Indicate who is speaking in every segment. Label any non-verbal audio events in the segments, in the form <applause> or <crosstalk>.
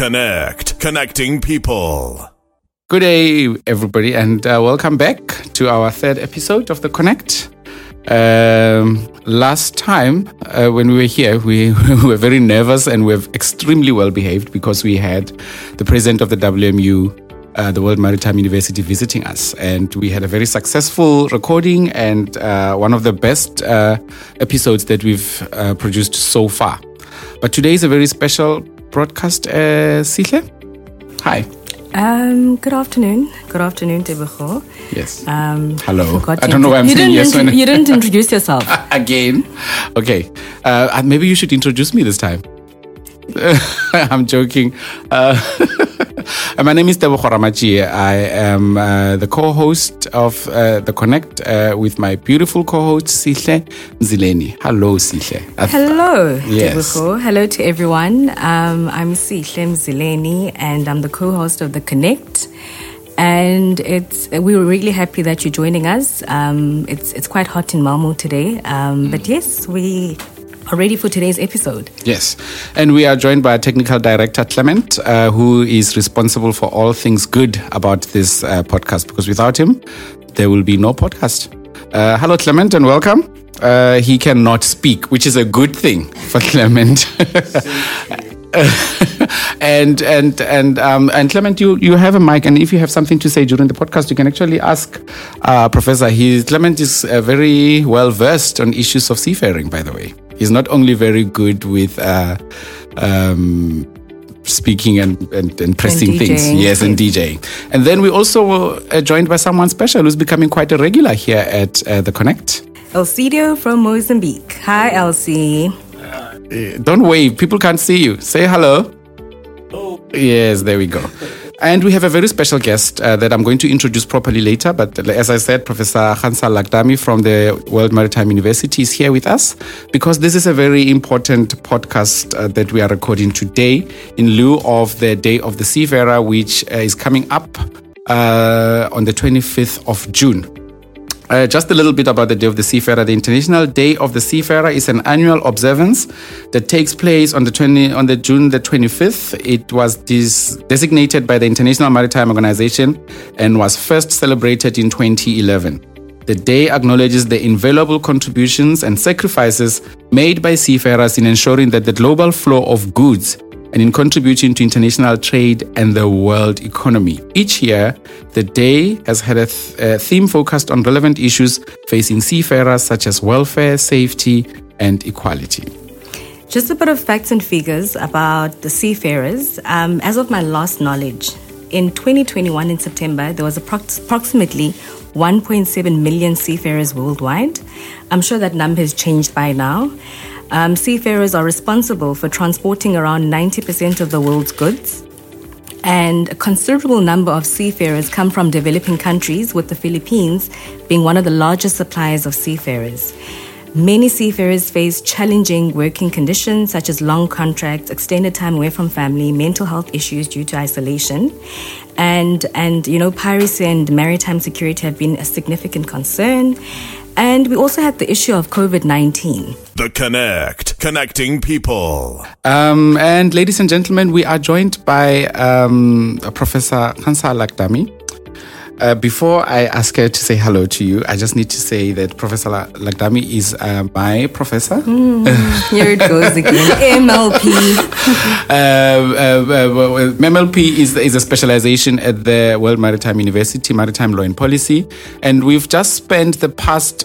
Speaker 1: Connect, connecting people.
Speaker 2: Good day, everybody, and uh, welcome back to our third episode of The Connect. Um, last time uh, when we were here, we <laughs> were very nervous and we were extremely well behaved because we had the president of the WMU, uh, the World Maritime University, visiting us. And we had a very successful recording and uh, one of the best uh, episodes that we've uh, produced so far. But today is a very special broadcast, uh, Sihle. Hi.
Speaker 3: Um, good afternoon. Good afternoon, Tebogo.
Speaker 2: Yes.
Speaker 3: Um,
Speaker 2: Hello.
Speaker 3: forgot
Speaker 2: I don't know why I'm
Speaker 3: you
Speaker 2: saying yes when-
Speaker 3: you didn't introduce yourself. <laughs>
Speaker 2: Again? Okay. Uh, maybe you should introduce me this time. <laughs> I'm joking. Uh, <laughs> my name is Tebo Khoramachi. I am uh, the co-host of uh, The Connect uh, with my beautiful co-host, Sihle Zileni. Hello, Sihle.
Speaker 3: Hello,
Speaker 2: Yes.
Speaker 3: Tebogo. Hello to everyone. Um, I'm Sihle Zileni, and I'm the co-host of the Connect. And it's we were really happy that you're joining us. Um, it's it's quite hot in Malmo today, um, but yes, we are ready for today's episode.
Speaker 2: Yes. And we are joined by technical director Clement, uh, who is responsible for all things good about this uh, podcast, because without him, there will be no podcast. Uh, hello, Clement, and welcome. Uh, he cannot speak, which is a good thing for <laughs> Clement. <laughs> and and and um, and Clement, you you have a mic, and if you have something to say during the podcast, you can actually ask uh, Professor. He Clement is uh, very well versed on issues of seafaring. By the way, he's not only very good with. Uh, um, speaking and, and, and pressing things
Speaker 3: DJing.
Speaker 2: yes and djing and then we also uh, joined by someone special who's becoming quite a regular here at uh, the connect
Speaker 3: Elcidio from Mozambique. Hi, Elsie.
Speaker 2: Uh, don't wave people can't see you say hello yes there we go and we have a very special guest uh, that I'm going to introduce properly later. But as I said, Professor Khanssa Lagdami from the World Maritime University is here with us because this is a very important podcast uh, that we are recording today in lieu of the Day of the Seafarer, which uh, is coming up uh, on the 25th of June. Uh, just a little bit about the Day of the Seafarer. The International Day of the Seafarer is an annual observance that takes place on the 20 on the June the 25th. It was designated by the International Maritime Organization and was first celebrated in 2011. The day acknowledges the invaluable contributions and sacrifices made by seafarers in ensuring that the global flow of goods and in contributing to international trade and the world economy. Each year, the day has had a, th- a theme focused on relevant issues facing seafarers such as welfare, safety, and equality.
Speaker 3: Just a bit of facts and figures about the seafarers. Um, as of my last knowledge, in 2021 in September, there was approx- approximately 1.7 million seafarers worldwide. I'm sure that number has changed by now. Um, seafarers are responsible for transporting around 90% of the world's goods. And a considerable number of seafarers come from developing countries, with the Philippines being one of the largest suppliers of seafarers. Many seafarers face challenging working conditions such as long contracts, extended time away from family, mental health issues due to isolation. And, and you know, piracy and maritime security have been a significant concern. And we also had the issue of COVID 19.
Speaker 1: The Connect, connecting people.
Speaker 2: Um, and ladies and gentlemen, we are joined by um, Professor Khanssa Lagdami. Uh, before I ask her to say hello to you, I just need to say that Professor Lagdami is uh, my professor.
Speaker 3: Here it goes again. <laughs> MLP.
Speaker 2: Uh, uh, uh, well, MLP is, is a specialization at the World Maritime University, Maritime Law and Policy. And we've just spent the past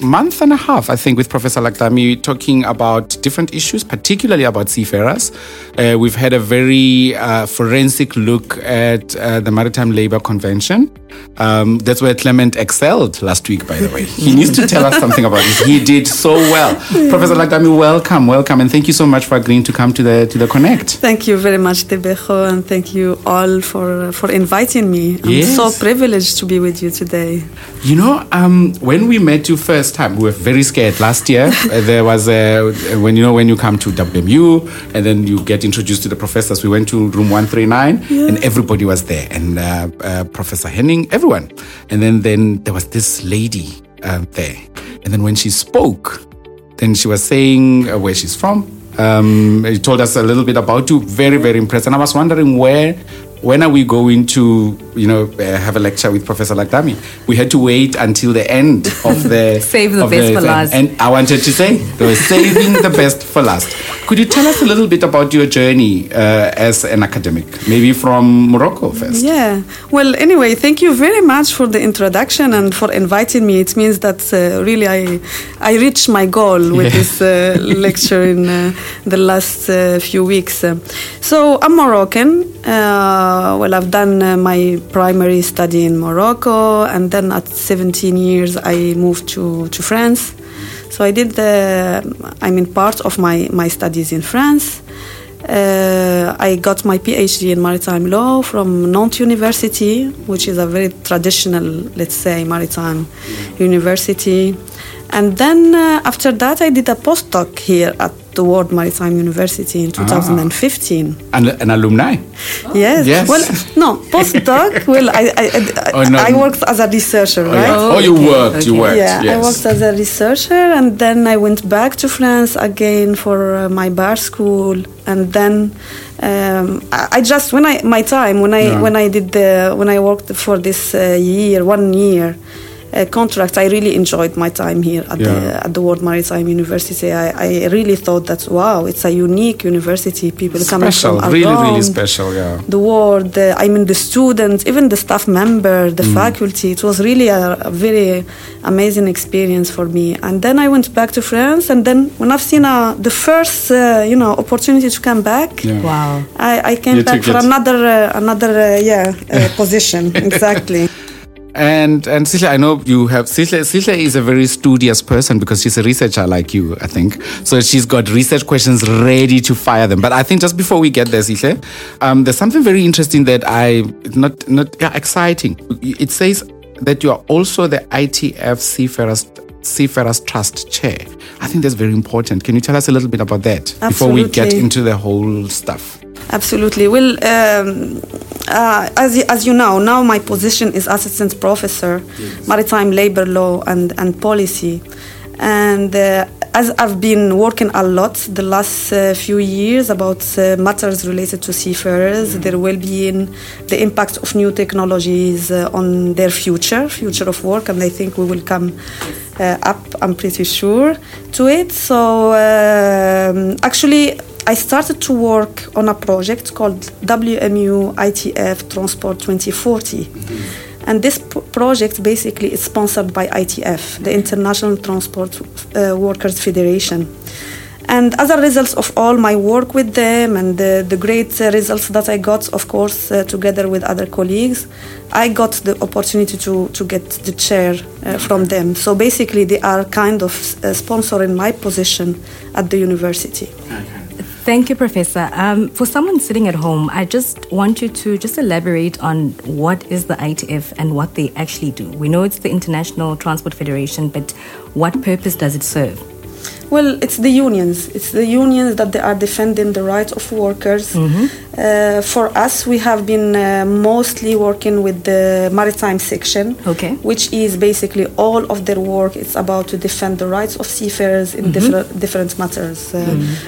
Speaker 2: month and a half, I think, with Professor Lagdami talking about different issues, particularly about seafarers. Uh, we've had a very uh, forensic look at uh, the Maritime Labour Convention. Um, that's where Clement excelled last week, by the way. He needs to tell us something about it. He did so well. Professor Lagdami, welcome, welcome, and thank you so much for agreeing to come to the to the Connect.
Speaker 4: Thank you very much, Tebogo, and thank you all for for inviting me. I'm
Speaker 2: Yes.
Speaker 4: so privileged to be with you today.
Speaker 2: You know, um, when we met you first time, we were very scared. Last year, <laughs> uh, there was a, when you know when you come to WMU and then you get introduced to the professors. We went to room one three nine, and everybody was there, and uh, uh, Professor Henning, everyone. And then then there was this lady uh, there, and then when she spoke, then she was saying uh, where she's from. Um, told us a little bit about you. Very, very impressed. And I was wondering where when are we going to, you know, uh, have a lecture with Professor Lagdami? We had to wait until the end of the <laughs>
Speaker 3: save the best for last.
Speaker 2: And I wanted to say they were saving the best for last. Could you tell us a little bit about your journey uh, as an academic, maybe from Morocco first?
Speaker 4: Yeah. Well, anyway, thank you very much for the introduction and for inviting me. It means that uh, really I I reached my goal with
Speaker 2: Yeah.
Speaker 4: this uh, <laughs> lecture in uh, the last uh, few weeks. So I'm Moroccan. Uh, well, I've done uh, my primary study in Morocco, and then at 17 years I moved to to France. So I did the, I mean, part of my, my studies in France. Uh, I got my PhD in maritime law from Nantes University, which is a very traditional, let's say, maritime university. And then uh, after that, I did a postdoc here at the World Maritime University in 2015.
Speaker 2: An, an alumni?
Speaker 4: Yes.
Speaker 2: Yes.
Speaker 4: Well, no, <laughs> postdoc. well, I I, I,
Speaker 2: Oh, no.
Speaker 4: I worked as a researcher,
Speaker 2: Oh,
Speaker 4: right?
Speaker 2: yeah. oh, you
Speaker 3: okay,
Speaker 2: worked, you worked.
Speaker 4: Yeah, I worked as a researcher, and then I went back to France again for uh, my bar school, and then um, I, I just when I my time when I
Speaker 2: Yeah.
Speaker 4: when I did the when I worked for this uh, year one year. Uh, contract. I really enjoyed my time here at
Speaker 2: Yeah.
Speaker 4: the at the World Maritime University. I, I really thought that wow, it's a unique university. People coming from
Speaker 2: really, really
Speaker 4: around
Speaker 2: special, yeah.
Speaker 4: the world, the, I mean the students, even the staff member, the
Speaker 2: Mm.
Speaker 4: faculty. It was really a, a very amazing experience for me. And then I went back to France, and then when I've seen uh, the first, uh, you know, opportunity to come back,
Speaker 2: Yeah.
Speaker 3: Wow.
Speaker 4: I, I came
Speaker 2: You
Speaker 4: back for
Speaker 2: it.
Speaker 4: another, uh, another, uh, yeah, uh, <laughs> position. Exactly.
Speaker 2: And and Sihle, I know you have Sihle. Sihle is a very studious person because she's a researcher like you, I think. So she's got research questions ready to fire them. But I think just before we get there, Sihle, um, there's something very interesting that I not not yeah, exciting. It says that you are also the ITF Seafarers Seafarers Trust Chair. I think that's very important. Can you tell us a little bit about that before we get into the whole stuff?
Speaker 4: Absolutely. Well, um, uh, as, as you know, now my position is assistant professor, maritime labor law and, and policy. And uh, as I've been working a lot the last uh, few years about uh, matters related to seafarers, their well-being, the impact of new technologies uh, on their future, future of work, and I think we will come uh, up. I'm pretty sure to it. So um, actually, I started to work on a project called WMU ITF Transport 2040. And this p- project basically is sponsored by ITF, the International Transport uh, Workers Federation. And as a result of all my work with them and the, the great uh, results that I got, of course, uh, together with other colleagues, I got the opportunity to, to get the chair uh, from them. So basically, they are kind of uh, sponsoring my position at the university.
Speaker 3: Thank you, Professor. Um, for someone sitting at home, I just want you to just elaborate on what is the ITF and what they actually do. We know it's the International Transport Federation, but what purpose does it serve?
Speaker 4: Well, it's the unions. It's the unions that they are defending the rights of workers. Uh, for us, we have been uh, mostly working with the maritime section,
Speaker 3: Okay.
Speaker 4: which is basically all of their work. It's about to defend the rights of seafarers in different different matters, uh,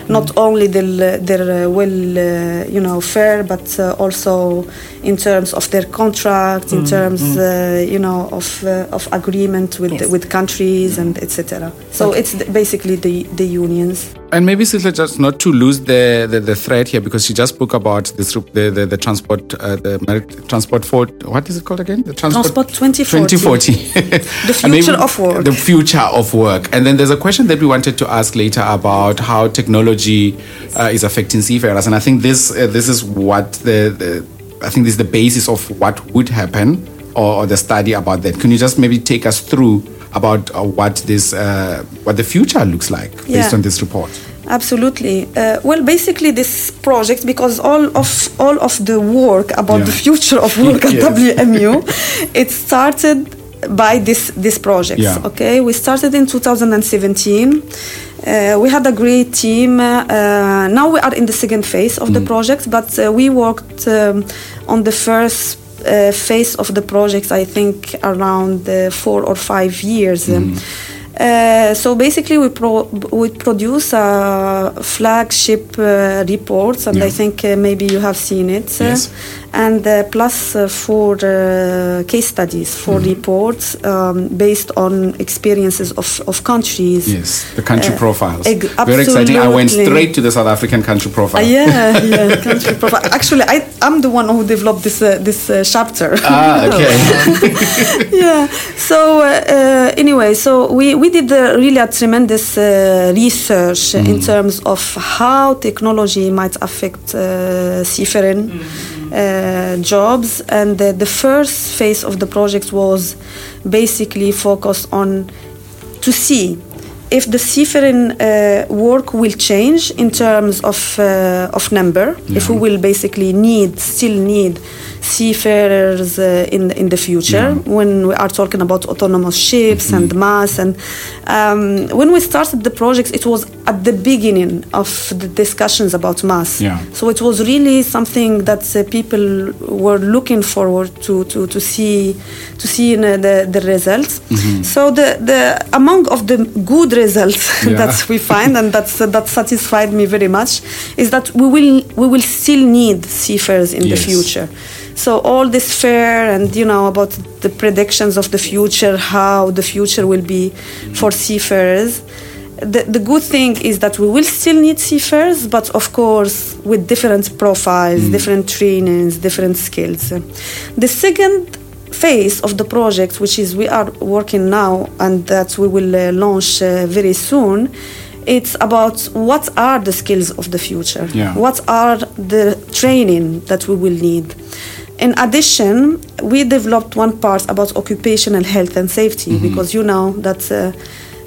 Speaker 4: not only their their uh, well, uh, you know, fair, but uh, also in terms of their contract, in terms, uh, you know, of uh, of agreement with
Speaker 3: Yes.
Speaker 4: with countries and etc. So it's the, basically the the unions.
Speaker 2: And maybe Sister, just not to lose the, the, the thread here, because she just spoke about this the the, the transport uh, the transport for what is it called again? The
Speaker 4: Transport 2040.
Speaker 2: 2040. <laughs> <laughs>
Speaker 4: The future of work.
Speaker 2: The future of work. And then there's a question that we wanted to ask later about how technology uh, is affecting seafarers. And I think this uh, this is what the, the I think this is the basis of what would happen or, or the study about that. Can you just maybe take us through about uh, what this uh, what the future looks like based on this report?
Speaker 4: Absolutely. Uh, well, basically, this project, because all of all of the work about the future of work at <laughs> WMU, <laughs> it started by this this project.
Speaker 2: Yeah.
Speaker 4: Okay, we started in 2017. Uh, we had a great team. Uh, now we are in the second phase of the project, but uh, we worked um, on the first uh, phase of the project. I think around uh, four or five years. Um, Uh, so basically, we pro- we produce flagship uh, reports, and
Speaker 2: Yeah.
Speaker 4: I think uh, maybe you have seen it.
Speaker 2: Yes.
Speaker 4: And uh, plus uh, four uh, case studies, 4
Speaker 2: Mm-hmm.
Speaker 4: reports um, based on experiences of, of countries.
Speaker 2: Yes, the country
Speaker 4: Uh,
Speaker 2: profiles.
Speaker 4: ex-
Speaker 2: Very exciting. I went straight to the South African country profile.
Speaker 4: Uh, yeah, <laughs> yeah, country profile. Actually, I, I'm the one who developed this uh, this uh, chapter.
Speaker 2: Ah, okay. <laughs>
Speaker 4: yeah. So uh, uh, anyway, so we we did uh, really a tremendous uh, research in terms of how technology might affect uh, seafaring uh, jobs, and uh, the first phase of the project was basically focused on to see if the seafaring uh, work will change in terms of uh, of number, if we will basically need still need seafarers uh, in in the future when we are talking about autonomous ships and MASS and um, when we started the project it was at the beginning of the discussions about MASS
Speaker 2: Yeah.
Speaker 4: so it was really something that uh, people were looking forward to to, to see to see in, uh, the the results. So the the among of the good results <laughs>
Speaker 2: Yeah.
Speaker 4: that we find and that's uh, that satisfied me very much is that we will we will still need seafarers in the future. So all this fear and you know about the predictions of the future, how the future will be for seafarers. The, the good thing is that we will still need seafarers, but of course with different profiles, different trainings, different skills. The second phase of the project, which is we are working now and that we will uh, launch uh, very soon, it's about what are the skills of the future,
Speaker 2: Yeah.
Speaker 4: what are the training that we will need. In addition, we developed one part about occupational health and safety because you know that uh,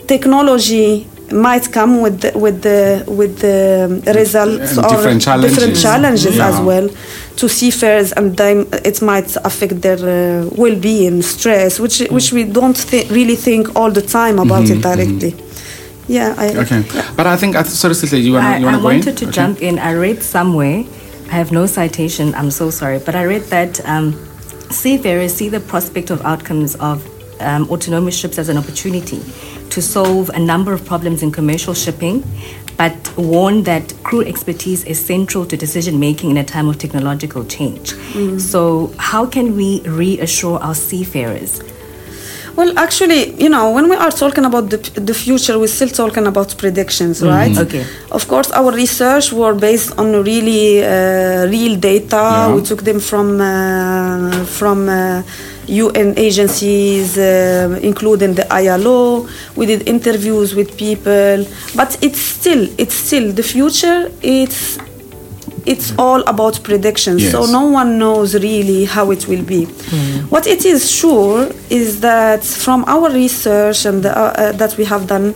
Speaker 4: technology might come with the, with the with the results
Speaker 2: And
Speaker 4: or
Speaker 2: different challenges.
Speaker 4: different challenges
Speaker 2: Yeah.
Speaker 4: as well to seafarers and then it might affect their uh, well-being stress which which we don't thi- really think all the time about it directly yeah I,
Speaker 2: Mm-hmm, Okay. But I think, I th- sorry, Sister, you want
Speaker 3: I,
Speaker 2: to you
Speaker 3: I
Speaker 2: wanna go in?
Speaker 3: wanted to
Speaker 2: Okay.
Speaker 3: jump in. I read somewhere, I have no citation, I'm so sorry, but I read that um, seafarers see the prospect of outcomes of um, autonomous ships as an opportunity to solve a number of problems in commercial shipping, but warn that crew expertise is central to decision making in a time of technological change. So, how can we reassure our seafarers?
Speaker 4: Well, actually, you know, when we are talking about the, the future, we're still talking about predictions, right?
Speaker 3: Okay.
Speaker 4: Of course, our research were based on really uh, real data.
Speaker 2: Yeah.
Speaker 4: We took them from uh, from uh, UN agencies, uh, including the ILO. We did interviews with people, but it's still it's still the future. It's it's all about predictions. So no one knows really how it will be. What it is sure is that from our research and the, uh, uh, that we have done,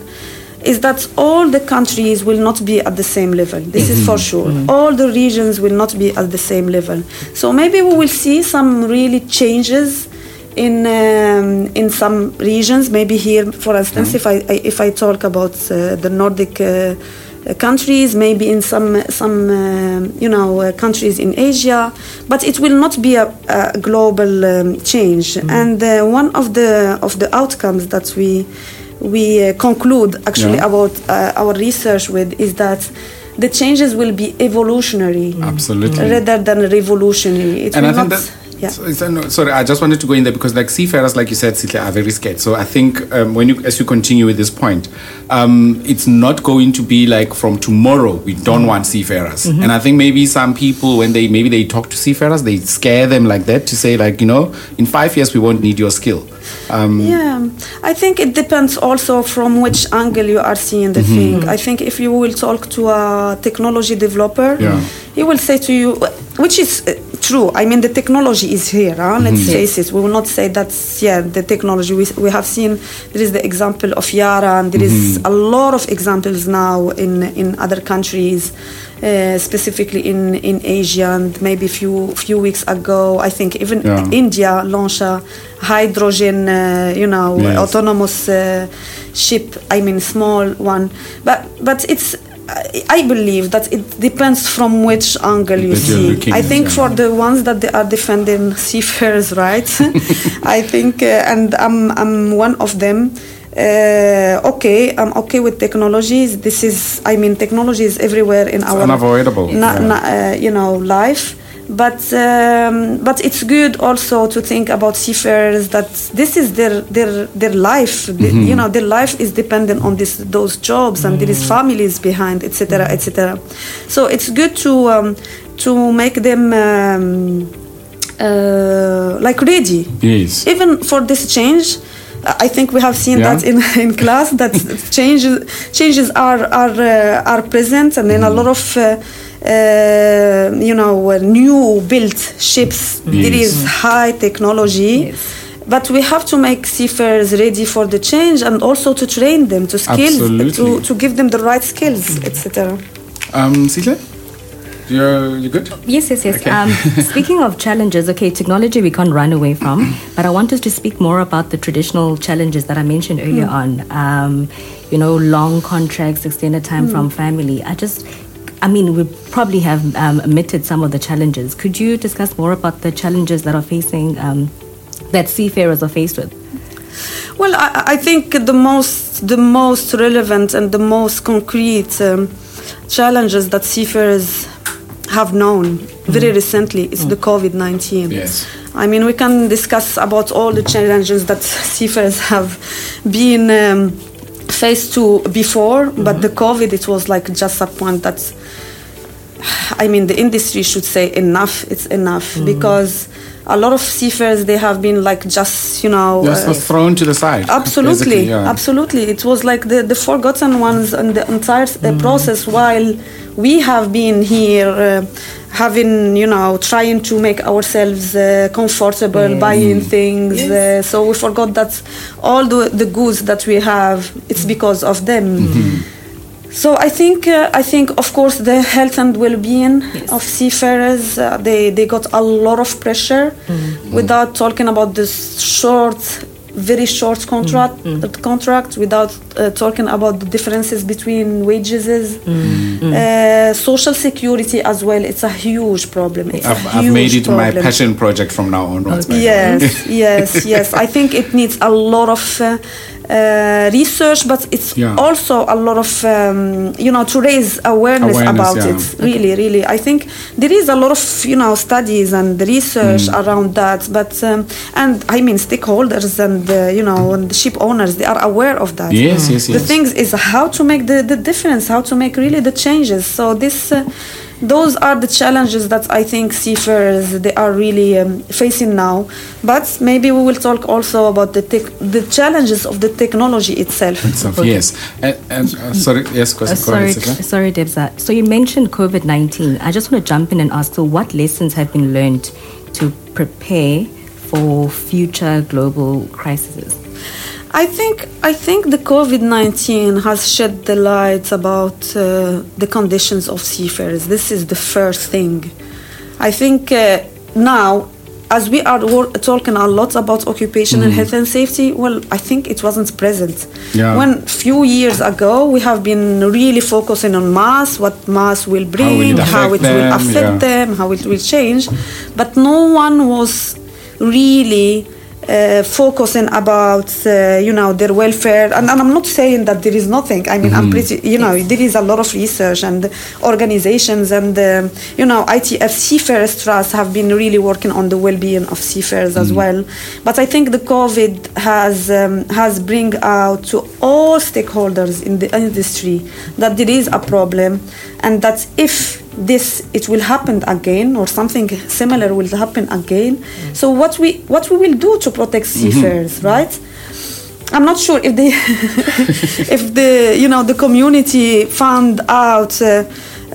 Speaker 4: is that all the countries will not be at the same level. This is for sure. All the regions will not be at the same level. So maybe we will see some really changes in um, in some regions. Maybe here, for instance, if I, I if I talk about uh, the Nordic. Uh, countries, maybe in some some um you know uh, countries in Asia, but it will not be a, a global um, change. And uh, one of the of the outcomes that we we uh, conclude actually
Speaker 2: Yeah.
Speaker 4: about uh, our research with is that the changes will be evolutionary
Speaker 2: Absolutely.
Speaker 4: rather than revolutionary. It
Speaker 2: and
Speaker 4: will
Speaker 2: I think
Speaker 4: not.
Speaker 2: that.
Speaker 4: Yeah.
Speaker 2: so- so- no, sorry, I just wanted to go in there because, like seafarers, like you said, Sihle, are very scared. So I think um, when you, as you continue with this point, um, it's not going to be like from tomorrow we don't want seafarers. And I think maybe some people, when they maybe they talk to seafarers, they scare them like that to say like, you know, in five years we won't need your skill. Um,
Speaker 4: Yeah, I think it depends also from which angle you are seeing the thing. I think if you will talk to a technology developer,
Speaker 2: Yeah.
Speaker 4: he will say to you, which is uh, true. I mean, the technology is here. Huh? Let's face it. We will not say that's yeah the technology. We, we have seen there is the example of Yara, and there is a lot of examples now in in other countries. Uh, specifically in, in Asia and maybe a few few weeks ago I think even
Speaker 2: Yeah.
Speaker 4: India launched a hydrogen, uh, you know,
Speaker 2: Yes.
Speaker 4: autonomous uh, ship. I mean, small one, but but it's. I- believe that it depends from which angle you see. I think for the ones that they are defending <laughs> seafarers' rights, <laughs> I think, uh, and I'm I'm one of them. Uh, okay, I'm okay with technologies. This is, I mean, technology is everywhere in our
Speaker 2: unavoidable,
Speaker 4: na-
Speaker 2: yeah.
Speaker 4: na- uh, you know, life. But um, but it's good also to think about seafarers that this is their their their life.
Speaker 2: Mm-hmm.
Speaker 4: you know, their life is dependent on this those jobs, and there is families behind, etc., etc. So it's good to um, to make them. Um, uh, like ready
Speaker 2: Yes.
Speaker 4: even for this change I think we have seen
Speaker 2: Yeah.
Speaker 4: that in, <laughs> in class that changes changes are are uh, are present and then a lot of uh, uh, you know uh, new built ships there
Speaker 2: Yes.
Speaker 4: is high technology
Speaker 3: Yes.
Speaker 4: but we have to make seafarers ready for the change and also to train them to skills
Speaker 2: Absolutely.
Speaker 4: to, to give them the right skills etc
Speaker 2: Um, Sihle, you're you good?
Speaker 3: Yes, yes, yes.
Speaker 2: Okay.
Speaker 3: Um, <laughs> speaking of challenges, okay, technology we can't run away from, but I want us to speak more about the traditional challenges that I mentioned earlier on. Um, you know, long contracts, extended time from family. I just, I mean, we probably have um, omitted some of the challenges. Could you discuss more about the challenges that are facing, um, that seafarers are faced with?
Speaker 4: Well, I, I think the most the most relevant and the most concrete um, challenges that seafarers have known very mm. recently is the mm. COVID nineteen.
Speaker 2: Yes.
Speaker 4: I mean, we can discuss about all the challenges that seafarers have been um, faced to before, but mm-hmm. the COVID it was like just a point that I mean, the industry should say enough. It's enough mm. because a lot of seafarers they have been like just you know
Speaker 2: Just
Speaker 4: uh,
Speaker 2: was thrown to the side.
Speaker 4: Absolutely,
Speaker 2: yeah.
Speaker 4: absolutely. It was like the, the forgotten ones in the entire uh, process while we have been here uh, having, you know, trying to make ourselves uh, comfortable,
Speaker 3: Yes.
Speaker 4: buying things. Uh, so we forgot that all the, the goods that we have, it's because of them. So I think uh, I think of course the health and well-being
Speaker 3: Yes.
Speaker 4: of seafarers uh, they they got a lot of pressure without talking about this short very short contract uh, contract without uh, talking about the differences between wages uh, social security as well. It's a huge problem. It's a
Speaker 2: I've, I've made it my passion project from now on by the way.
Speaker 4: Yes, yes, <laughs> yes. I think it needs a lot of uh, research, but it's
Speaker 2: Yeah.
Speaker 4: also a lot of um, you know to raise awareness,
Speaker 2: Awareness,
Speaker 4: about
Speaker 2: yeah.
Speaker 4: it. Really, really, I think there is a lot of you know studies and research
Speaker 2: Mm.
Speaker 4: around that. But um, and I mean stakeholders and uh, you know and the ship owners they are aware of that.
Speaker 2: Yes, yes,
Speaker 4: The things is how to make the, the difference, how to make really the changes. So this. Uh, those are the challenges that I think seafarers they are really um, facing now. But maybe we will talk also about the tech the challenges of the technology itself.
Speaker 2: So, yes. And, and uh, sorry, yes, go,
Speaker 3: Uh, sorry,
Speaker 2: ahead,
Speaker 3: sorry, Debza. So you mentioned COVID nineteen. I just want to jump in and ask: So, what lessons have been learned to prepare for future global crises?
Speaker 4: I think I think the COVID nineteen has shed the light about uh, the conditions of seafarers. This is the first thing. I think uh, now, as we are talking a lot about occupational health and safety, well, I think it wasn't present.
Speaker 2: Yeah.
Speaker 4: When few years ago we have been really focusing on MASS, what MASS will bring, how it,
Speaker 2: affect them,
Speaker 4: will affect
Speaker 2: yeah.
Speaker 4: them, how it will change, but no one was really uh, focusing about uh, you know their welfare. And, and I'm not saying that there is nothing. I mean I'm pretty you know there is a lot of research and organizations and um you know ITF Seafarers Trust have been really working on the well-being of seafarers as well. But I think the COVID has um, has bring out to all stakeholders in the industry that there is a problem and that if this it will happen again or something similar will happen again. So what we what we will do to protect seafarers right? I'm not sure if the <laughs> if the you know the community found out uh,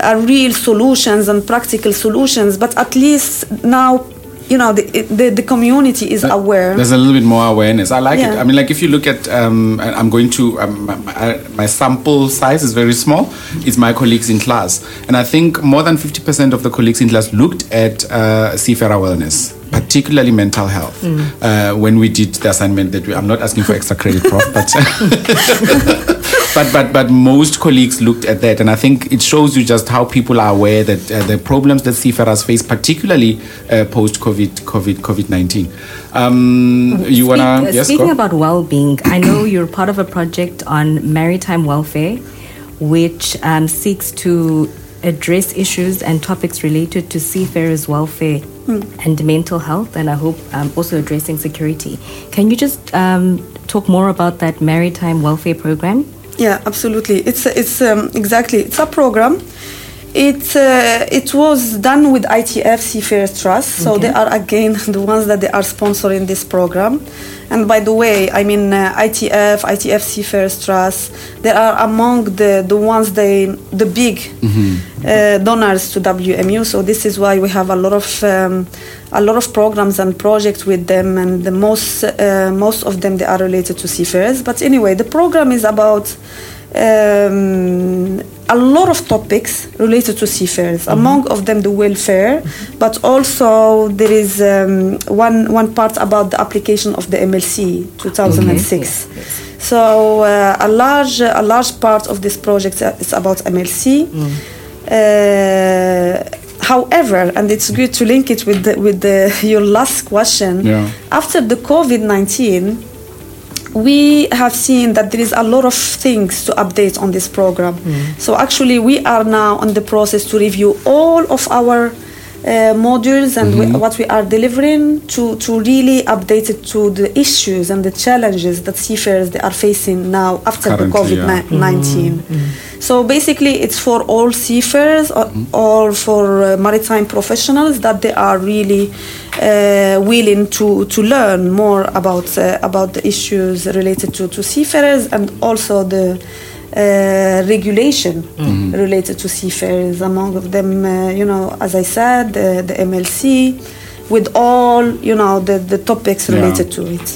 Speaker 4: uh, real solutions and practical solutions but at least now you know the the, the community is aware
Speaker 2: There's a little bit more awareness. I like it. I mean, like if you look at, um, I'm going to, um, my, my- my sample size is very small. It's my colleagues in class, and I think more than 50% of the colleagues in class looked at uh, seafarer wellness particularly mental health. Uh, when we did the assignment, that we, I'm not asking for extra credit, Prof, but <laughs> but but but most colleagues looked at that, and I think it shows you just how people are aware that uh, the problems that seafarers face, particularly uh, post COVID COVID COVID nineteen. Um, you wanna
Speaker 3: Speak-
Speaker 2: yes
Speaker 3: Speaking
Speaker 2: go?
Speaker 3: about well-being, I know you're part of a project on maritime welfare, which um, seeks to address issues and topics related to seafarers' welfare and mental health, and I hope um, also addressing security. Can you just um, talk more about that maritime welfare program?
Speaker 4: Yeah, absolutely. It's it's um, exactly it's a program. It uh, it was done with ITF Seafarers Trust, so
Speaker 3: Okay.
Speaker 4: they are again <laughs> the ones that they are sponsoring this program. And by the way, I mean uh, ITF, ITF Seafarers Trust, they are among the the ones they the big uh, donors to WMU. So this is why we have a lot of um, a lot of programs and projects with them, and the most uh, most of them they are related to seafarers. But anyway, the program is about um, a lot of topics related to seafarers. Among of them, the welfare, but also there is um, one one part about the application of the MLC 2006.
Speaker 3: Yes, yes.
Speaker 4: So uh, a large a large part of this project is about MLC. Uh, however, and it's good to link it with the, with the, <laughs> your last question.
Speaker 2: Yeah.
Speaker 4: After the COVID nineteen, we have seen that there is a lot of things to update on this program. Mm. So actually, we are now in the process to review all of our uh, modules and we, what we are delivering to, to really update it to the issues and the challenges that seafarers they are facing now after the
Speaker 2: Currently,
Speaker 4: COVID
Speaker 2: yeah.
Speaker 4: 19. So basically, it's for all seafarers or, or for uh, maritime professionals that they are really uh, willing to, to learn more about uh, about the issues related to, to seafarers and also the uh, regulation related to seafarers. Among them, uh, you know, as I said, the, the MLC, with all you know the, the topics
Speaker 2: Yeah.
Speaker 4: related to it.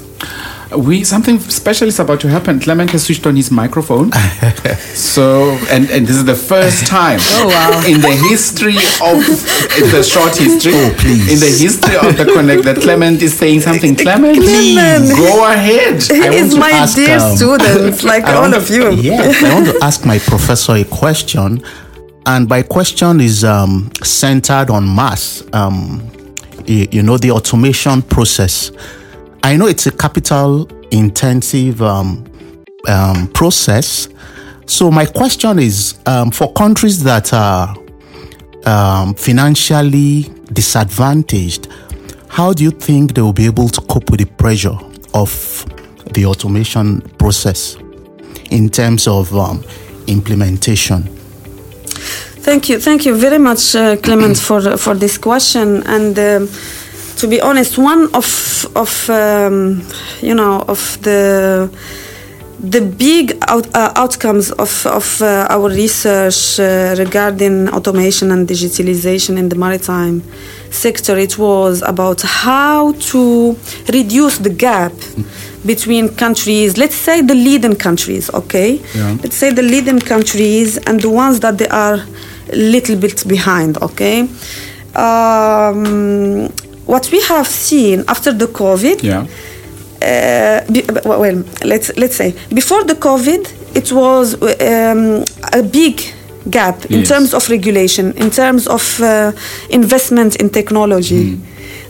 Speaker 2: We something special is about to happen. Clement has switched on his microphone. <laughs> so and and this is the first <laughs> time
Speaker 3: Oh, wow.
Speaker 2: in the history of in the short history
Speaker 5: Oh, please.
Speaker 2: in the history of the connect that Clement is saying something. Clement,
Speaker 4: Clement.
Speaker 2: go ahead.
Speaker 4: He
Speaker 5: want
Speaker 4: is
Speaker 5: to
Speaker 4: my
Speaker 5: ask,
Speaker 4: dear
Speaker 5: um,
Speaker 4: student, like
Speaker 5: I
Speaker 4: all
Speaker 5: want-
Speaker 4: of you. <laughs>
Speaker 5: Yes, I want to ask my professor a question, and my question is um, centered on MASS. Um, you, you know, the automation process. I know it's a capital intensive um, um, process. So my question is, um, for countries that are um, financially disadvantaged, how do you think they will be able to cope with the pressure of the automation process in terms of um, implementation?
Speaker 4: Thank you, thank you very much, uh, Clement, for for this question. And um, to be honest, one of of um, you know of the the big out, uh, outcomes of of uh, our research uh, regarding automation and digitalization in the maritime sector, it was about how to reduce the gap <laughs> between countries. Let's say the leading countries, okay?
Speaker 2: Yeah.
Speaker 4: let's say the leading countries and the ones that they are a little bit behind okay um, what we have seen after the covid
Speaker 2: Yeah.
Speaker 4: uh, be, well let's let's say before the covid it was um, a big gap in
Speaker 2: Yes.
Speaker 4: terms of regulation in terms of uh, investment in technology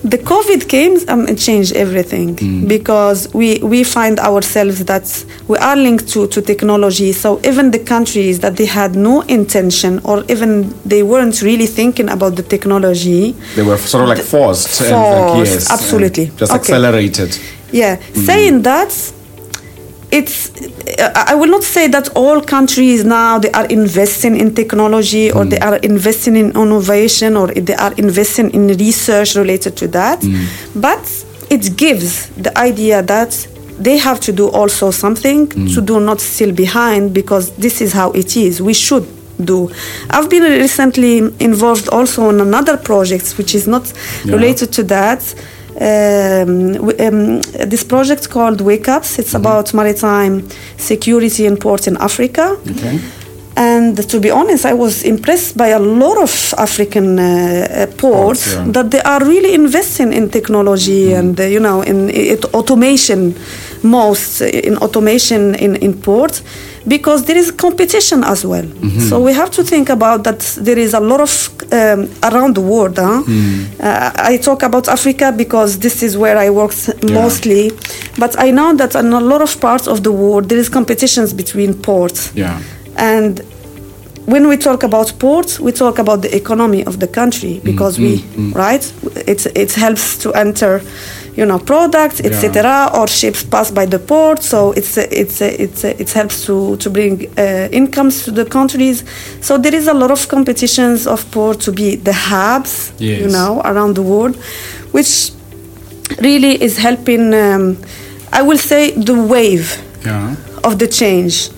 Speaker 4: the covid came um, and changed everything mm. because we we find ourselves that we are linked to, to technology so even the countries that they had no intention or even they weren't really thinking about the technology
Speaker 2: They were sort of like forced. and like,
Speaker 4: Forced,
Speaker 2: yes,
Speaker 4: absolutely.
Speaker 2: and Just
Speaker 4: Okay.
Speaker 2: accelerated.
Speaker 4: yeah, mm-hmm. saying that, it's. Uh, I I will not say that all countries now they are investing in technology or they mm. are investing in innovation or they are investing in research related to that, mm. but it gives the idea that they have to do also something mm. to do not still behind because this is how it is. We should do. I've been recently involved also in another project which is not
Speaker 2: Yeah.
Speaker 4: related to that. Um, um, this project called Wake Ups. It's about maritime security in ports in Africa.
Speaker 2: Okay.
Speaker 4: And to be honest, I was impressed by a lot of African uh, uh, ports
Speaker 2: yeah.
Speaker 4: that they are really investing in technology and uh, you know in, it, automation, most in automation in, in ports because there is competition as well. So we have to think about that. There is a lot of um, around the world. Huh? Uh, I talk about Africa because this is where I worked mostly, but I know that in a lot of parts of the world there is competitions between ports.
Speaker 2: Yeah.
Speaker 4: And when we talk about ports, we talk about the economy of the country because we, right? It it helps to enter, you know, products, etc. Or ships pass by the port, so it's it's it's it helps to to bring uh, incomes to the countries. So there is a lot of competitions of port to be the hubs, you know, around the world, which really is helping. Um, I will say the wave
Speaker 2: Yeah.
Speaker 4: of the change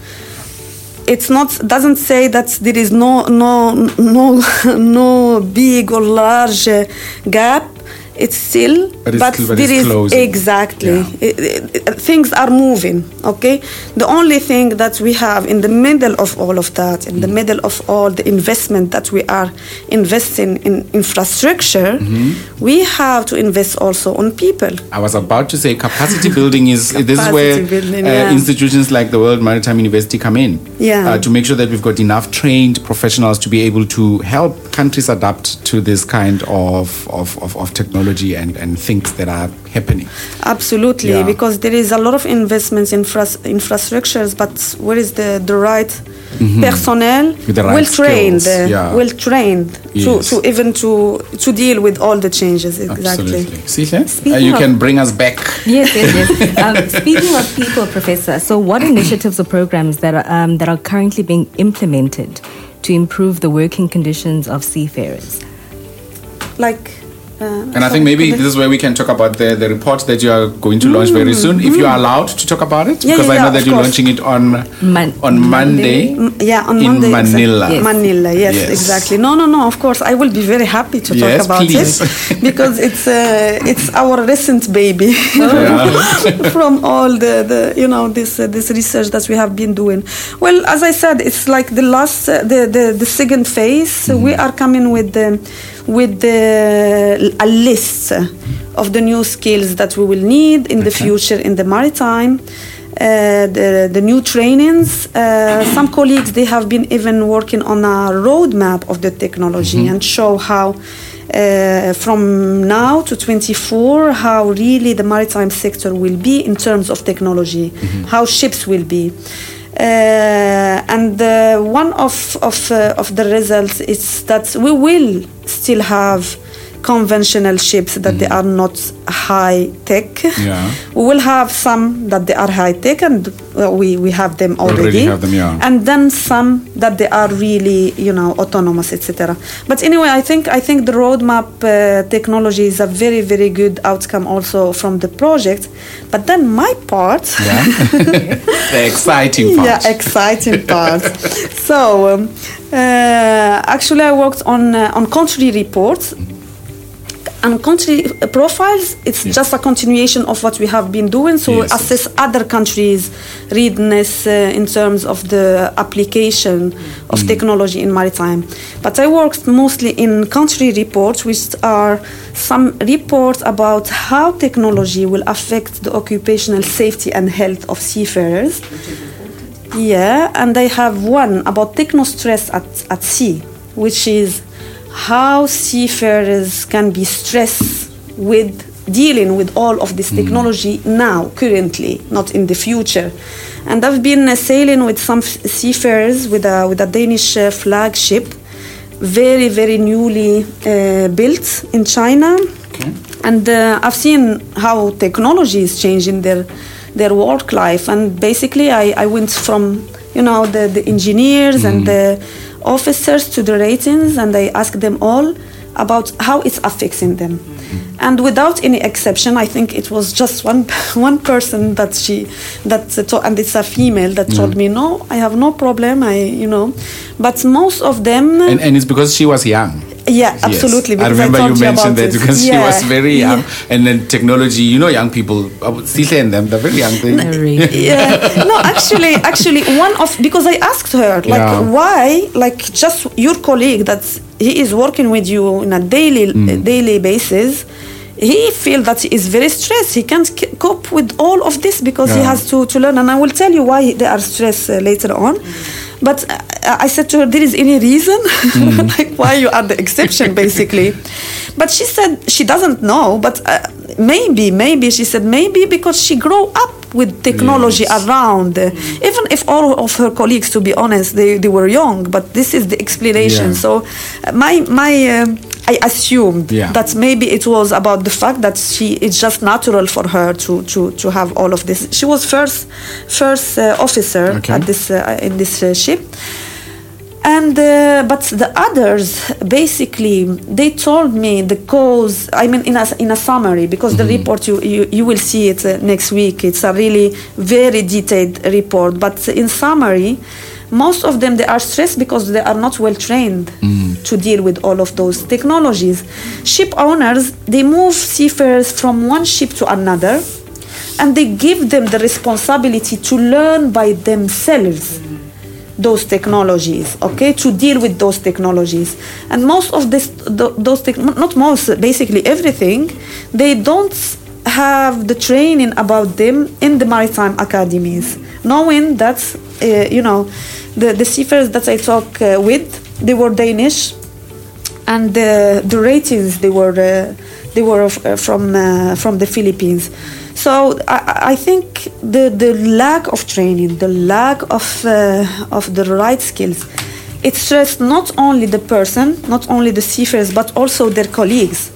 Speaker 4: it's not doesn't say that there is no no no <laughs> no big or large uh, gap it's still
Speaker 2: But it's but
Speaker 4: there is exactly
Speaker 2: Yeah.
Speaker 4: It- it- it- things are moving okay the only thing that we have in the middle of all of that in the
Speaker 2: Mm.
Speaker 4: middle of all the investment that we are investing in infrastructure
Speaker 2: Mm-hmm.
Speaker 4: we have to invest also on people
Speaker 2: I was about to say capacity building is this is where
Speaker 4: building,
Speaker 2: uh,
Speaker 4: yeah.
Speaker 2: institutions like the World Maritime University come in.
Speaker 4: Yeah.
Speaker 2: Uh, to make sure that we've got enough trained professionals to be able to help countries adapt to this kind of of, of, of technology and, and things that are happening.
Speaker 4: Absolutely,
Speaker 2: Yeah.
Speaker 4: because there is a lot of investments in infra- infrastructures, but where is the, the right personnel,
Speaker 2: Mm-hmm. With the right
Speaker 4: well trained, uh,
Speaker 2: yeah.
Speaker 4: well trained to,
Speaker 2: Yes.
Speaker 4: to even to to deal with all the changes. Exactly.
Speaker 2: Absolutely. See, uh, you
Speaker 3: of-
Speaker 2: can bring us back.
Speaker 3: Yes, yes, yes. <laughs> um, speaking of people, Professor, so what initiatives or programs that are, um, that are currently being implemented to improve the working conditions of seafarers?
Speaker 4: Like. Uh,
Speaker 2: And I think maybe this is where we can talk about the, the report that you are going to launch very soon, if you are allowed to talk about it,
Speaker 4: Mm, Yeah,
Speaker 2: because
Speaker 4: yeah,
Speaker 2: I know
Speaker 4: yeah,
Speaker 2: that you're
Speaker 4: course.
Speaker 2: launching it on
Speaker 3: Mon-
Speaker 2: on Monday.
Speaker 4: Mm, Yeah, on
Speaker 2: in
Speaker 4: Monday. exact-
Speaker 2: Manila.
Speaker 3: Yes.
Speaker 4: Manila, yes,
Speaker 2: Yes.
Speaker 4: exactly. No, no, no. Of course, I will be very happy to
Speaker 2: Yes,
Speaker 4: talk about
Speaker 2: please.
Speaker 4: it <laughs> because it's uh, it's our recent baby <laughs> from all the, the you know this uh, this research that we have been doing. Well, as I said, it's like the last uh, the, the the second phase. We are coming with the with the a list of the new skills that we will need in the future in the maritime. Uh, the, the new trainings. Uh, some colleagues they have been even working on a roadmap of the technology and show how uh, from now to 24 how really the maritime sector will be in terms of technology, how ships will be. Uh, and one of of, uh, of the results is that we will still have conventional ships that they are not high tech.
Speaker 2: Yeah.
Speaker 4: We will have some that they are high tech, and uh, we we have them
Speaker 2: Already
Speaker 4: already.
Speaker 2: have them, yeah.
Speaker 4: And then some that they are really you know autonomous, etc. But anyway, I think I think the roadmap uh, technology is a very very good outcome also from the project. But then my part.
Speaker 2: Yeah. <laughs> the exciting part.
Speaker 4: Yeah, exciting part. <laughs> so, um, uh, actually, I worked on uh, on country reports. And country profiles, it's just a continuation of what we have been doing. So,
Speaker 2: Yes,
Speaker 4: assess other countries' readiness uh, in terms of the application of
Speaker 2: Mm.
Speaker 4: technology in maritime. But I worked mostly in country reports, which are some reports about how technology will affect the occupational safety and health of seafarers. Yeah, and I have one about technostress at, at sea, which is how seafarers can be stressed with dealing with all of this technology now, currently, not in the future. And I've been uh, sailing with some seafarers with a, with a Danish uh, flagship, very, very newly uh, built in China. And uh, I've seen how technology is changing their their work life. And basically, I, I went from you know the, the engineers and the officers to the ratings, and I asked them all about how it's affecting them. And without any exception, I think it was just one <laughs> one person that she that and it's a female that told mm. me no, I have no problem. I you know, but most of them
Speaker 2: And, and it's because she was young.
Speaker 4: Yeah, absolutely.
Speaker 2: I
Speaker 4: because
Speaker 2: remember you mentioned that
Speaker 4: it.
Speaker 2: because she was very young,
Speaker 4: yeah. <laughs>
Speaker 2: and then technology. You know, young people, uh, Sihle and them, they're very young. They,
Speaker 3: Very.
Speaker 4: yeah no actually actually one of because i asked her like
Speaker 2: Yeah.
Speaker 4: why like just your colleague that he is working with you in a daily
Speaker 2: Mm.
Speaker 4: daily basis he feel that he is very stressed he can't c- cope with all of this because he has to, to learn and i will tell you why they are stressed uh, later on but uh, i said to her there is any reason? <laughs> Like why you are the exception basically? But she said she doesn't know but uh, maybe maybe she said maybe because she grew up with technology
Speaker 2: Yes.
Speaker 4: around even if all of her colleagues to be honest they, they were young but this is the explanation
Speaker 2: Yeah.
Speaker 4: so uh, my my um I assumed
Speaker 2: Yeah.
Speaker 4: that maybe it was about the fact that she it's just natural for her to to, to have all of this. She was first first uh, officer
Speaker 2: Okay.
Speaker 4: at this uh, in this uh, ship, and uh, but the others basically they told me the cause. I mean, in a in a summary because the report you, you you will see it uh, next week. It's a really very detailed report, but in summary. Most of them they are stressed because they are not well trained to deal with all of those technologies. Ship owners they move seafarers from one ship to another, and they give them the responsibility to learn by themselves those technologies okay to deal with those technologies and most of this those tech, not most basically everything they don't have the training about them in the maritime academies knowing that uh, you know the, the seafarers that i talk uh, with they were danish and the, the ratings they were uh, they were uh, from uh, from the Philippines. So I, I think the the lack of training, the lack of uh, of the right skills, it stressed not only the person, not only the seafarers, but also their colleagues.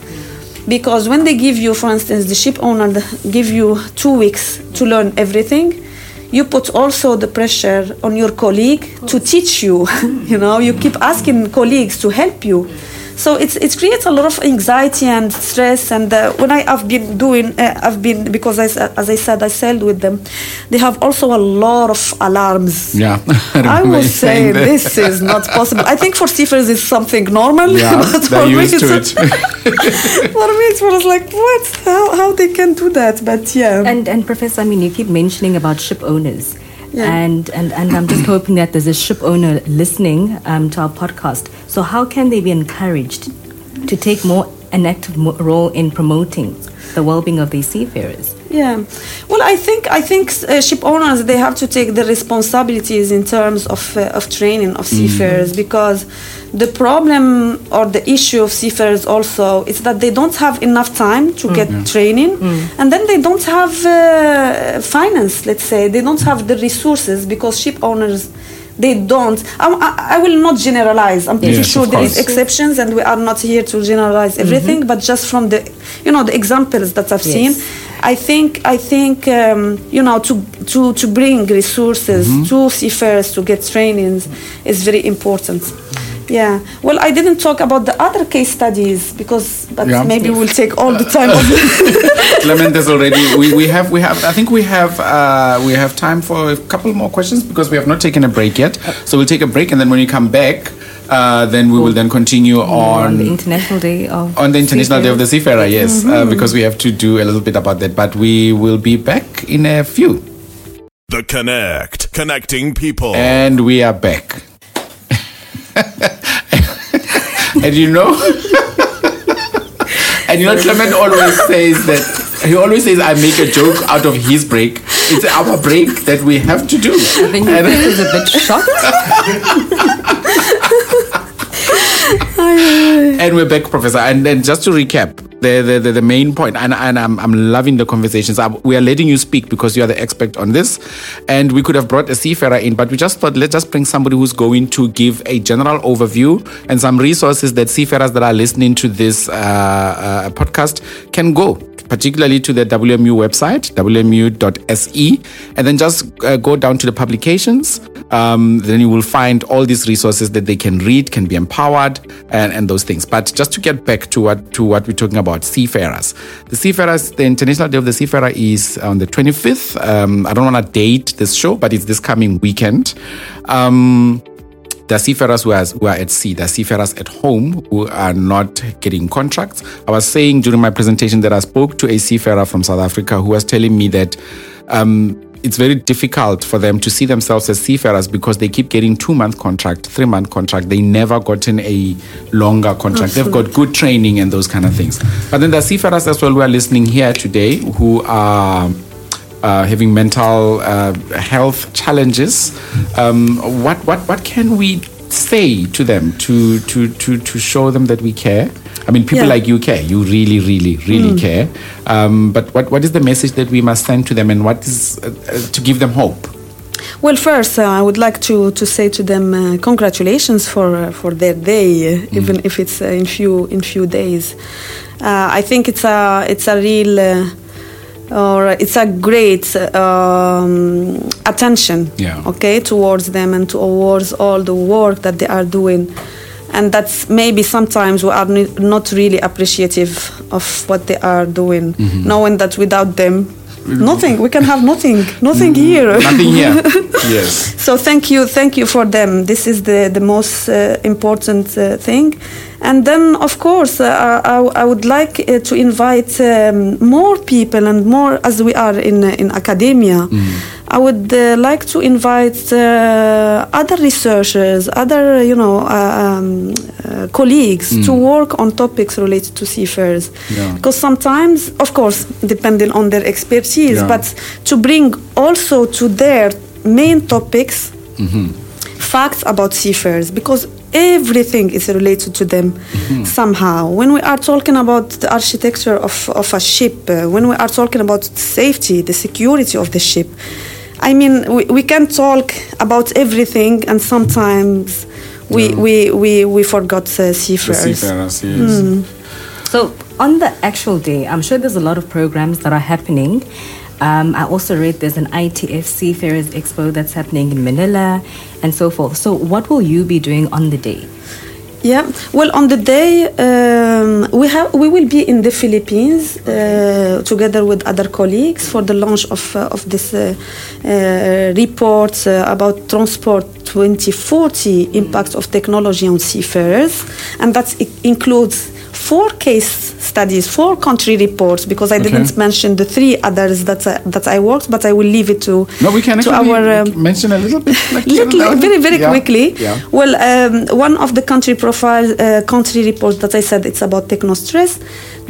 Speaker 4: Because when they give you, for instance, the ship owner give you two weeks to learn everything, you put also the pressure on your colleague to teach you. <laughs> you know, you keep asking colleagues to help you. So it's it creates a lot of anxiety and stress. And uh, when I have been doing, uh, I've been because I, s- as I said, I sailed with them. They have also a lot of alarms.
Speaker 2: Yeah. <laughs>
Speaker 4: I
Speaker 2: remember you
Speaker 4: was saying
Speaker 2: that.
Speaker 4: this is not possible. I think for seafarers it's something normal.
Speaker 2: Yeah, <laughs>
Speaker 4: but for me
Speaker 2: used
Speaker 4: it's
Speaker 2: to it. <laughs>
Speaker 4: for me it was like what? How how they can do that? But yeah.
Speaker 3: And and Professor, I mean, you keep mentioning about ship owners,
Speaker 4: Yeah.
Speaker 3: and and and I'm just hoping that there's a ship owner listening um, to our podcast. So how can they be encouraged to take more an active role in promoting the well-being of these seafarers?
Speaker 4: Yeah, well, I think I think uh, ship owners they have to take the responsibilities in terms of uh, of training of seafarers because the problem or the issue of seafarers also is that they don't have enough time to get training, and then they don't have uh, finance. Let's say they don't have the resources because ship owners. They don't. I, I, I will not generalize. I'm pretty
Speaker 2: Yes,
Speaker 4: sure there is exceptions, and we are not here to generalize everything. But just from the, you know, the examples that I've
Speaker 3: Yes.
Speaker 4: seen, I think I think um, you know to to to bring resources
Speaker 2: Mm-hmm.
Speaker 4: to seafarers to get trainings is very important. Yeah. Well, I didn't talk about the other case studies because, but
Speaker 2: Yeah.
Speaker 4: maybe we'll take all the time. of <laughs>
Speaker 2: Clement is already. We, we have we have. I think we have uh, we have time for a couple more questions because we have not taken a break yet. So we'll take a break and then when you come back, uh, then we will then continue
Speaker 3: on the International Day of
Speaker 2: on the International Day of the Seafarer. Yes, uh, because we have to do a little bit about that. But we will be back in a few,
Speaker 1: The Connect, connecting people.
Speaker 2: and we are back. <laughs> and you know. <laughs> And you know, Clement always says that he always says, "I make a joke out of his break. It's our break that we have to do."
Speaker 3: I think
Speaker 2: And-
Speaker 3: he was a bit shocked. <laughs>
Speaker 2: and we're back, Professor. And then just to recap, the the, the, the main point, and, and I'm, I'm loving the conversations. Uh, We are letting you speak because you are the expert on this. And we could have brought a seafarer in, but we just thought let's just bring somebody who's going to give a general overview and some resources that seafarers that are listening to this uh, uh, podcast can go particularly to the WMU website, wmu.se, and then just uh, go down to the publications. Um, then you will find all these resources that they can read, can be empowered, and, and those things. But just to get back to what to what we're talking about, seafarers. The seafarers, the International Day of the Seafarer is on the 25th. Um, I don't want to date this show, but it's this coming weekend. Um, are seafarers who are, who are at sea, are seafarers at home who are not getting contracts. I was saying during my presentation that I spoke to a seafarer from South Africa who was telling me that um, it's very difficult for them to see themselves as seafarers because they keep getting two month contract, three month contract. They never gotten a longer contract. They've got good training and those kind of things. But then are seafarers as well who are listening here today who are uh, having mental uh, health challenges. Um, what what what can we say to them to to to to show them that we care? I mean, people
Speaker 4: Yeah.
Speaker 2: like you care. You really, really, really care. Um, but what what is the message that we must send to them, and what is uh, uh, to give them hope?
Speaker 4: Well, first, uh, I would like to, to say to them uh, congratulations for uh, for their day, uh, even if it's uh, in few in few days. Uh, I think it's a it's a real uh, or it's a great um, attention,
Speaker 2: Yeah.
Speaker 4: okay, towards them and towards all the work that they are doing. And that's maybe sometimes we are not really appreciative of what they are doing, knowing that without them, nothing, we can have nothing, nothing here.
Speaker 2: Nothing here. <laughs> yes.
Speaker 4: So thank you, thank you for them. This is the the most uh, important uh, thing. And then, of course, uh, I, I would like uh, to invite um, more people and more, as we are in uh, in academia. I would uh, like to invite uh, other researchers, other you know uh, um, uh, colleagues to work on topics related to seafarers.
Speaker 2: Yeah.
Speaker 4: Because sometimes, of course, depending on their expertise,
Speaker 2: Yeah.
Speaker 4: but to bring also to their main topics facts about seafarers because everything is related to them somehow. When we are talking about the architecture of, of a ship, uh, when we are talking about safety, the security of the ship, I mean, we, we can talk about everything and sometimes we, we, we, we forgot uh, seafarers.
Speaker 2: yes.
Speaker 3: So, on the actual day, I'm sure there's a lot of programs that are happening. Um, I also read there's an ITF Seafarers Expo that's happening in Manila and so forth. So, what will you be doing on the day?
Speaker 4: Yeah, well, on the day um, we have we will be in the Philippines uh, together with other colleagues for the launch of uh, of this uh, uh, report uh, about transport 2040 impact of technology on seafarers, and that includes four case studies, four country reports. Because I didn't mention the three others that I, that I worked, but I will leave it to
Speaker 2: No, we can
Speaker 4: to
Speaker 2: actually
Speaker 4: our. um,
Speaker 2: mention a little bit. Like,
Speaker 4: Little, very, very
Speaker 2: Yeah.
Speaker 4: quickly.
Speaker 2: Yeah.
Speaker 4: Well, um, one of the country profile uh, country reports that I said it's about techno stress.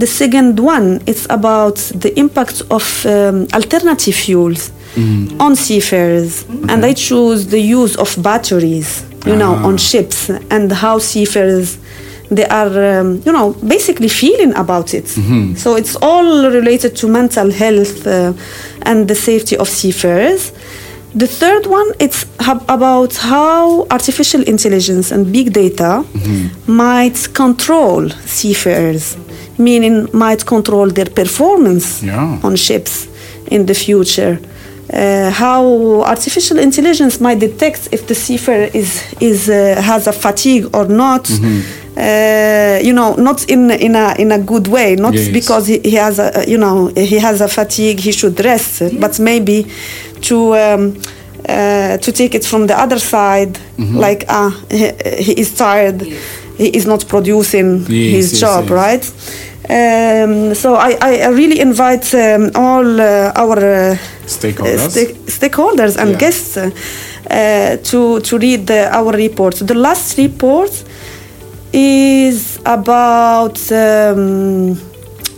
Speaker 4: The second one it's about the impact of um, alternative fuels
Speaker 2: Mm-hmm.
Speaker 4: on seafarers, and I choose the use of batteries, you know,
Speaker 2: Ah.
Speaker 4: on ships and how seafarers they are, um, you know, basically feeling about it.
Speaker 2: Mm-hmm.
Speaker 4: So it's all related to mental health uh, and the safety of seafarers. The third one, it's hab- about how artificial intelligence and big data might control seafarers, meaning might control their performance
Speaker 2: Yeah.
Speaker 4: on ships in the future. Uh, how artificial intelligence might detect if the seafarer is is uh, has a fatigue or not. Uh, you know, not in in a in a good way, not
Speaker 2: Yes.
Speaker 4: because he, he has a you know he has a fatigue, he should rest, but maybe to um, uh, to take it from the other side, like ah he, he is tired, he is not producing
Speaker 2: Yes,
Speaker 4: his
Speaker 2: yes,
Speaker 4: job,
Speaker 2: yes.
Speaker 4: right? Um, so I, I really invite um, all uh, our uh,
Speaker 2: Stakeholders.
Speaker 4: stake- stakeholders and
Speaker 2: Yeah.
Speaker 4: guests uh, uh, to to read the, our report. The last report is about um,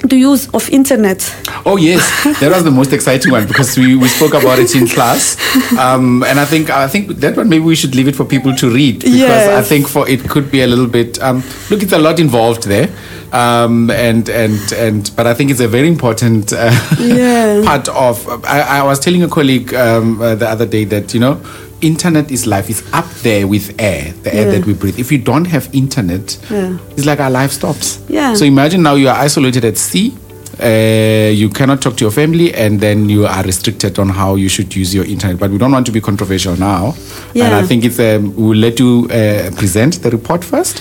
Speaker 4: the use of internet.
Speaker 2: Oh yes, that was the most exciting one because we, we spoke about it in class, um, and I think I think that one maybe we should leave it for people to read because I think for it could be a little bit. Um, look, it's a lot involved there, um, and and and but I think it's a very important uh,
Speaker 4: Yeah. <laughs>
Speaker 2: part of. I, I was telling a colleague um, uh, the other day that you know. Internet is life. It's up there with air, the air
Speaker 4: Yeah.
Speaker 2: that we breathe. If you don't have internet,
Speaker 4: Yeah.
Speaker 2: it's like our life stops.
Speaker 4: Yeah.
Speaker 2: So imagine now you are isolated at sea. Uh, you cannot talk to your family, and then you are restricted on how you should use your internet. But we don't want to be controversial now, and I think it's um, we'll let you uh, present the report first.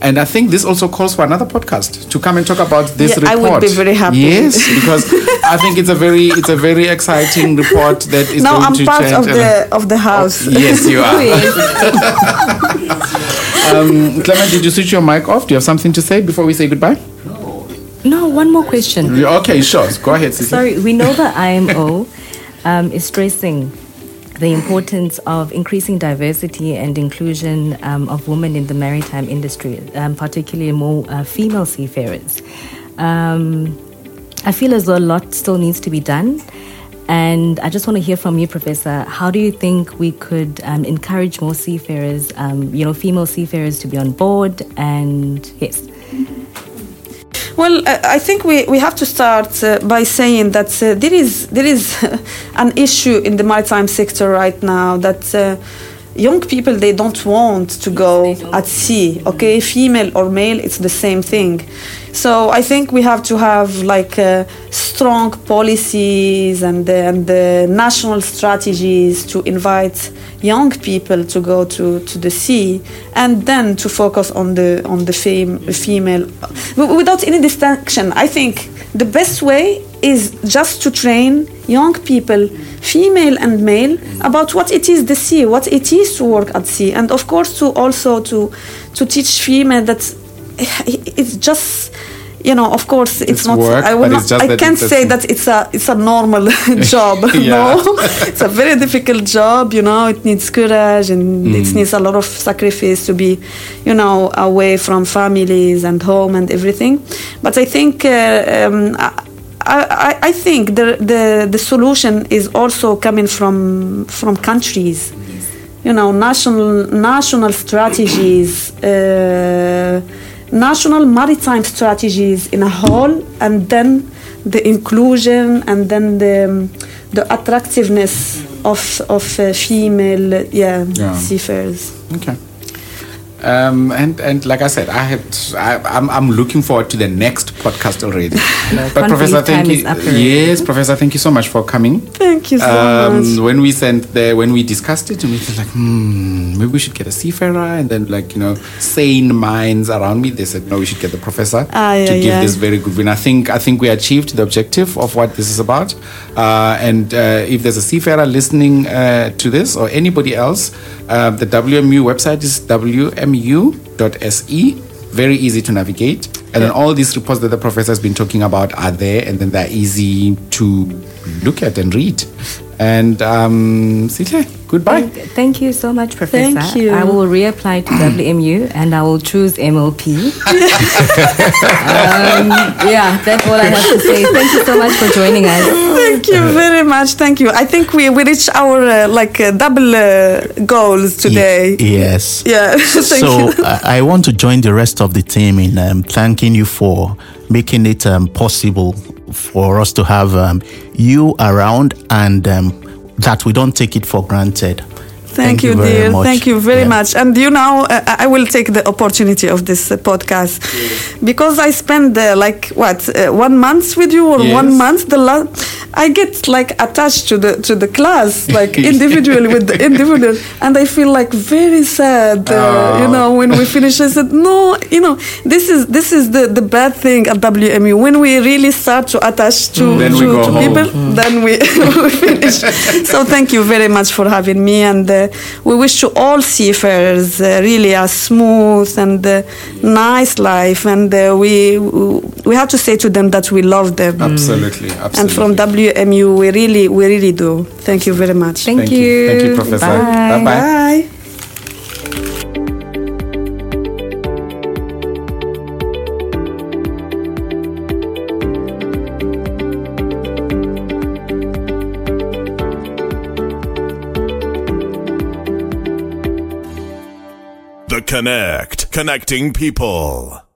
Speaker 2: And I think this also calls for another podcast to come and talk about this
Speaker 4: Yeah, I
Speaker 2: report.
Speaker 4: would be very happy.
Speaker 2: Yes, because <laughs> I think it's a very it's a very exciting report that is
Speaker 4: now
Speaker 2: going
Speaker 4: I'm
Speaker 2: to
Speaker 4: part
Speaker 2: change.
Speaker 4: of the of the house.
Speaker 2: Yes, you are. <laughs> Um, Clement, did you switch your mic off? Do you have something to say before we say goodbye?
Speaker 3: No, No, one more question.
Speaker 2: Okay, sure. Go ahead, Sisi.
Speaker 3: Sorry, we know the IMO um, is stressing the importance of increasing diversity and inclusion um, of women in the maritime industry, um, particularly more uh, female seafarers. Um, I feel as though a lot still needs to be done. And I just want to hear from you, Professor. How do you think we could um, encourage more seafarers, um, you know, female seafarers to be on board? And yes,
Speaker 4: Well, I I think we, we have to start uh, by saying that uh, there is there is <laughs> an issue in the maritime sector right now that uh, young people they don't want to go at sea. Okay, female or male, it's the same thing. So I think we have to have like uh, strong policies and uh, and uh, national strategies to invite young people to go to, to the sea and then to focus on the on the fem- female. Without any distinction i think the best way is just to train young people female and male about what it is the sea what it is to work at sea and of course to also to to teach female that <laughs> it's just you know of course it's,
Speaker 2: It's
Speaker 4: not
Speaker 2: work,
Speaker 4: i will not
Speaker 2: it's
Speaker 4: i can't say that it's a it's a normal <laughs> job <laughs> no. It's a very difficult job you know it needs courage and
Speaker 2: Mm.
Speaker 4: it needs a lot of sacrifice to be you know away from families and home and everything. But i think uh, um, I, I, I think the, the the solution is also coming from from countries. You know national national strategies uh, national maritime strategies in a whole and then the inclusion and then the the attractiveness of of uh, female yeah,
Speaker 2: Yeah.
Speaker 4: seafarers
Speaker 2: Okay. Um, and and like I said, I had I, I'm I'm looking forward to the next podcast already. <laughs> but Professor, thank you.
Speaker 3: is up already.
Speaker 2: Yes, Professor, thank you so much for coming.
Speaker 4: thank you so much
Speaker 2: Um, when we sent the when we discussed it, and we were like, hmm, maybe we should get a seafarer, and then like you know, sane minds around me, they said no, we should get the professor
Speaker 4: Ah, yeah,
Speaker 2: to give
Speaker 4: yeah.
Speaker 2: this very good win. I think I think we achieved the objective of what this is about. Uh, and uh, if there's a seafarer listening uh, to this or anybody else, uh, the WMU website is wmu.se. Very easy to navigate. And then all these reports that the professor has been talking about are there, and then they're easy to look at and read. And um, Sihle, goodbye.
Speaker 3: Thank, thank you so much, Professor.
Speaker 4: Thank you.
Speaker 3: I will reapply to WMU and I will choose MLP. <laughs> um, yeah, that's all I have to say. Thank you so much for joining us.
Speaker 4: Thank you very much. Thank you. I think we, we reached our uh, like uh, double uh, goals today.
Speaker 5: Ye- yes.
Speaker 4: Yeah. <laughs> Thank
Speaker 5: so
Speaker 4: you.
Speaker 5: I, I want to join the rest of the team in um, thanking you for making it um, possible for us to have um, you around and um, that we don't take it for granted.
Speaker 4: Thank, you, dear.
Speaker 5: much.
Speaker 4: Thank you very
Speaker 5: Yeah.
Speaker 4: much. And you know, uh, I will take the opportunity of this uh, podcast because I spend uh, like what uh, one month with you or
Speaker 2: Yes.
Speaker 4: one month. The la- I get like attached to the to the class, like <laughs> individually with the individual, and I feel like very sad. Uh, You
Speaker 2: Oh.
Speaker 4: know, when we finish, I said, no, you know, this is this is the the bad thing at WMU when we really start to attach to
Speaker 2: Then we
Speaker 4: to,
Speaker 2: go
Speaker 4: to
Speaker 2: home.
Speaker 4: people then we, <laughs> we finish. <laughs> So thank you very much for having me, and uh, we wish to all seafarers uh, really a smooth and uh, nice life, and uh, we we have to say to them that we love them,
Speaker 2: Absolutely, absolutely.
Speaker 4: and from WMU we really we really do. Thank you very much.
Speaker 3: Thank,
Speaker 2: Thank you. Thank you, Professor.
Speaker 3: Bye.
Speaker 2: Bye-bye.
Speaker 4: Bye.
Speaker 1: Connect, connecting people.